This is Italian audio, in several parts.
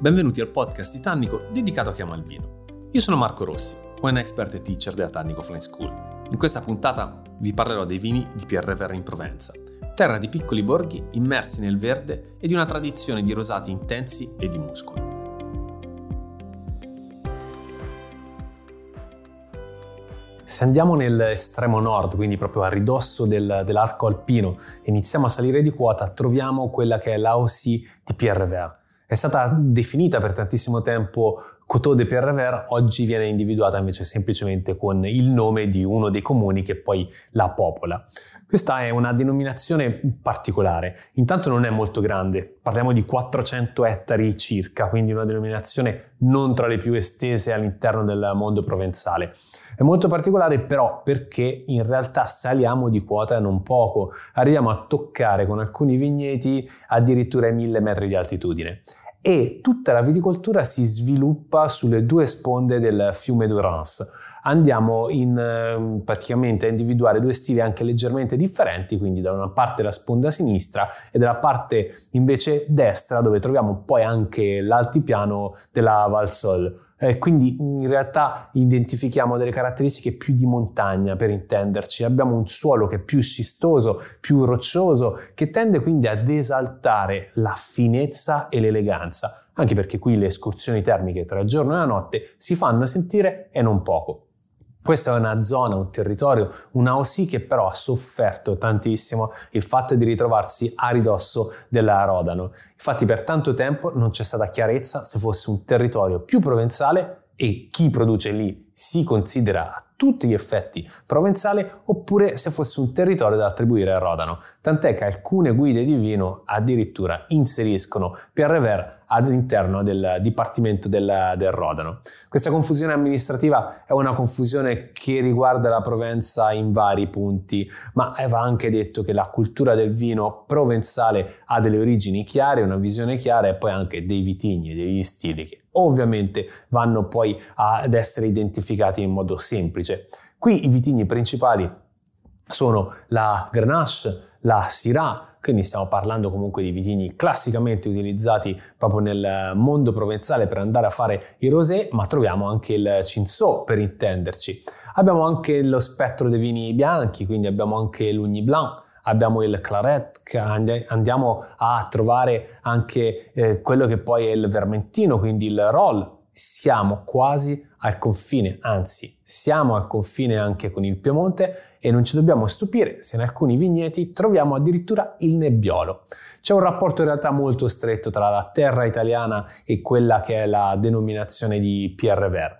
benvenuti al podcast di Tannico dedicato a chi ama il vino. Io sono Marco Rossi, wine expert e teacher della Tannico Flying School. In questa puntata vi parlerò dei vini di Pierre Verre in Provenza, terra di piccoli borghi immersi nel verde e di una tradizione di rosati intensi e di muscolo. Se andiamo nell'estremo nord, quindi proprio a ridosso del, dell'arco alpino, e iniziamo a salire di quota, troviamo quella che è l'AOC di Pierre Verre è stata definita per tantissimo tempo Coteau de Pierre oggi viene individuata invece semplicemente con il nome di uno dei comuni che poi la popola. Questa è una denominazione particolare, intanto non è molto grande, parliamo di 400 ettari circa, quindi una denominazione non tra le più estese all'interno del mondo provenzale. È molto particolare però perché in realtà saliamo di quota non poco, arriviamo a toccare con alcuni vigneti addirittura i 1000 metri di altitudine e tutta la viticoltura si sviluppa sulle due sponde del fiume Durance. Andiamo in, ehm, praticamente a individuare due stili anche leggermente differenti, quindi da una parte la sponda sinistra e dalla parte invece destra dove troviamo poi anche l'altipiano della Valsol. Eh, quindi in realtà identifichiamo delle caratteristiche più di montagna per intenderci. Abbiamo un suolo che è più scistoso, più roccioso, che tende quindi ad esaltare la finezza e l'eleganza, anche perché qui le escursioni termiche tra il giorno e la notte si fanno sentire e non poco. Questa è una zona, un territorio, una OSI che però ha sofferto tantissimo il fatto di ritrovarsi a ridosso della Rodano. Infatti per tanto tempo non c'è stata chiarezza se fosse un territorio più provenzale e chi produce lì si considera a tutti gli effetti provenzale oppure se fosse un territorio da attribuire a Rodano. Tant'è che alcune guide di vino addirittura inseriscono Pierre Ver all'interno del Dipartimento del, del, Rodano. Questa confusione amministrativa è una confusione che riguarda la Provenza in vari punti, ma va anche detto che la cultura del vino provenzale ha delle origini chiare, una visione chiara e poi anche dei vitigni, degli stili che ovviamente vanno poi ad essere identificati in modo semplice. Qui i vitigni principali sono la Grenache, la Syrah, quindi stiamo parlando comunque di vitigni classicamente utilizzati proprio nel mondo provenzale per andare a fare i rosé, ma troviamo anche il Cinsault per intenderci. Abbiamo anche lo spettro dei vini bianchi, quindi abbiamo anche l'Ugni Blanc, abbiamo il claret, andiamo a trovare anche eh, quello che poi è il vermentino, quindi il roll. Siamo quasi al confine, anzi siamo al confine anche con il Piemonte e non ci dobbiamo stupire se in alcuni vigneti troviamo addirittura il nebbiolo. C'è un rapporto in realtà molto stretto tra la terra italiana e quella che è la denominazione di Pierre Ver.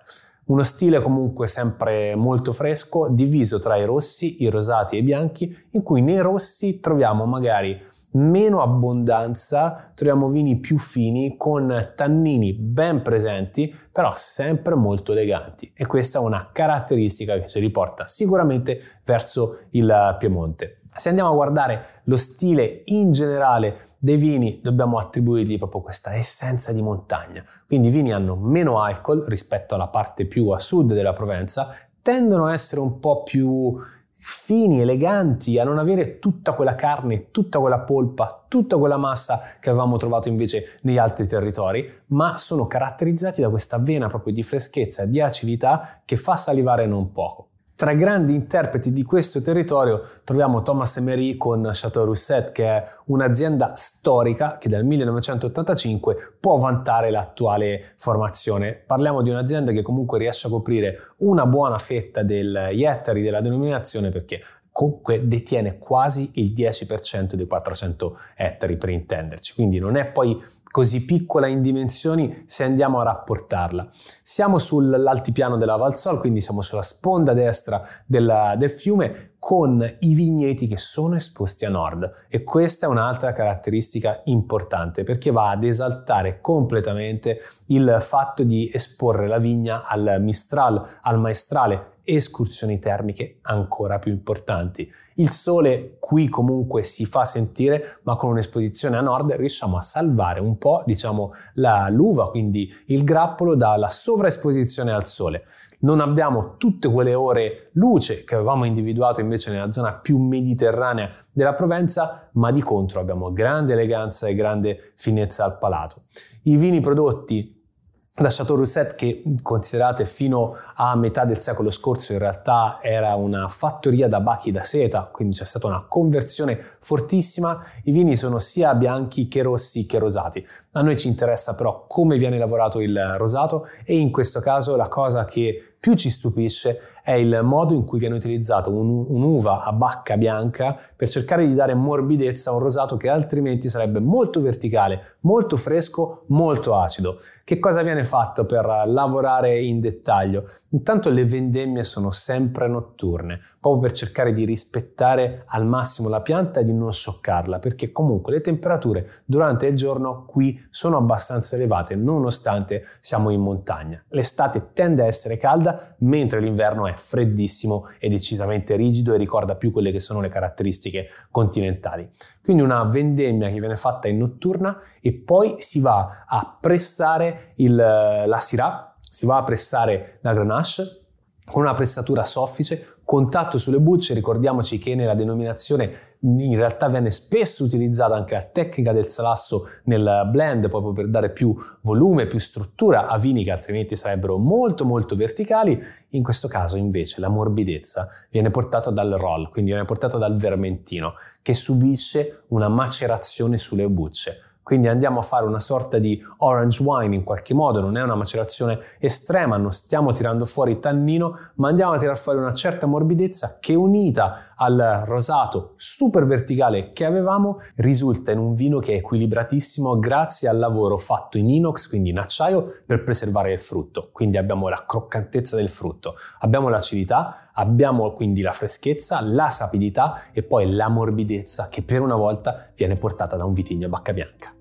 Uno stile comunque sempre molto fresco, diviso tra i rossi, i rosati e i bianchi, in cui nei rossi troviamo magari meno abbondanza, troviamo vini più fini con tannini ben presenti, però sempre molto eleganti e questa è una caratteristica che ci riporta sicuramente verso il Piemonte. Se andiamo a guardare lo stile in generale dei vini dobbiamo attribuirgli proprio questa essenza di montagna. Quindi i vini hanno meno alcol rispetto alla parte più a sud della Provenza, tendono a essere un po' più fini, eleganti, a non avere tutta quella carne, tutta quella polpa, tutta quella massa che avevamo trovato invece negli altri territori, ma sono caratterizzati da questa vena proprio di freschezza, di acidità che fa salivare non poco. Tra grandi interpreti di questo territorio troviamo Thomas Emery con Chateau Rousset, che è un'azienda storica che dal 1985 può vantare l'attuale formazione. Parliamo di un'azienda che comunque riesce a coprire una buona fetta degli ettari della denominazione perché comunque detiene quasi il 10% dei 400 ettari per intenderci, quindi non è poi così piccola in dimensioni se andiamo a rapportarla. Siamo sull'altipiano della Valsol, quindi siamo sulla sponda destra della, del fiume con i vigneti che sono esposti a nord e questa è un'altra caratteristica importante perché va ad esaltare completamente il fatto di esporre la vigna al mistral, al maestrale escursioni termiche ancora più importanti. Il sole qui comunque si fa sentire, ma con un'esposizione a nord riusciamo a salvare un po', diciamo, la, l'uva, quindi il grappolo dalla sovraesposizione al sole. Non abbiamo tutte quelle ore luce che avevamo individuato invece nella zona più mediterranea della Provenza, ma di contro abbiamo grande eleganza e grande finezza al palato. I vini prodotti da Chateau Rousset che considerate fino a metà del secolo scorso in realtà era una fattoria da bachi da seta, quindi c'è stata una conversione fortissima, i vini sono sia bianchi che rossi che rosati. A noi ci interessa però come viene lavorato il rosato e in questo caso la cosa che più ci stupisce è il modo in cui viene utilizzato un, un'uva a bacca bianca per cercare di dare morbidezza a un rosato che altrimenti sarebbe molto verticale, molto fresco, molto acido. Che cosa viene fatto per lavorare in dettaglio? Intanto le vendemmie sono sempre notturne, proprio per cercare di rispettare al massimo la pianta e di non scioccarla, perché comunque le temperature durante il giorno qui sono abbastanza elevate, nonostante siamo in montagna. L'estate tende a essere calda, mentre l'inverno è freddissimo e decisamente rigido e ricorda più quelle che sono le caratteristiche continentali. Quindi una vendemmia che viene fatta in notturna e poi si va a pressare il, la syrah si va a pressare la Grenache con una pressatura soffice, contatto sulle bucce, ricordiamoci che nella denominazione in realtà viene spesso utilizzata anche la tecnica del salasso nel blend proprio per dare più volume, più struttura a vini che altrimenti sarebbero molto molto verticali, in questo caso invece la morbidezza viene portata dal roll, quindi viene portata dal vermentino che subisce una macerazione sulle bucce quindi andiamo a fare una sorta di orange wine in qualche modo, non è una macerazione estrema, non stiamo tirando fuori tannino, ma andiamo a tirare fuori una certa morbidezza che unita al rosato super verticale che avevamo risulta in un vino che è equilibratissimo grazie al lavoro fatto in inox, quindi in acciaio, per preservare il frutto. Quindi abbiamo la croccantezza del frutto, abbiamo l'acidità, abbiamo quindi la freschezza, la sapidità e poi la morbidezza che per una volta viene portata da un vitigno a bacca bianca.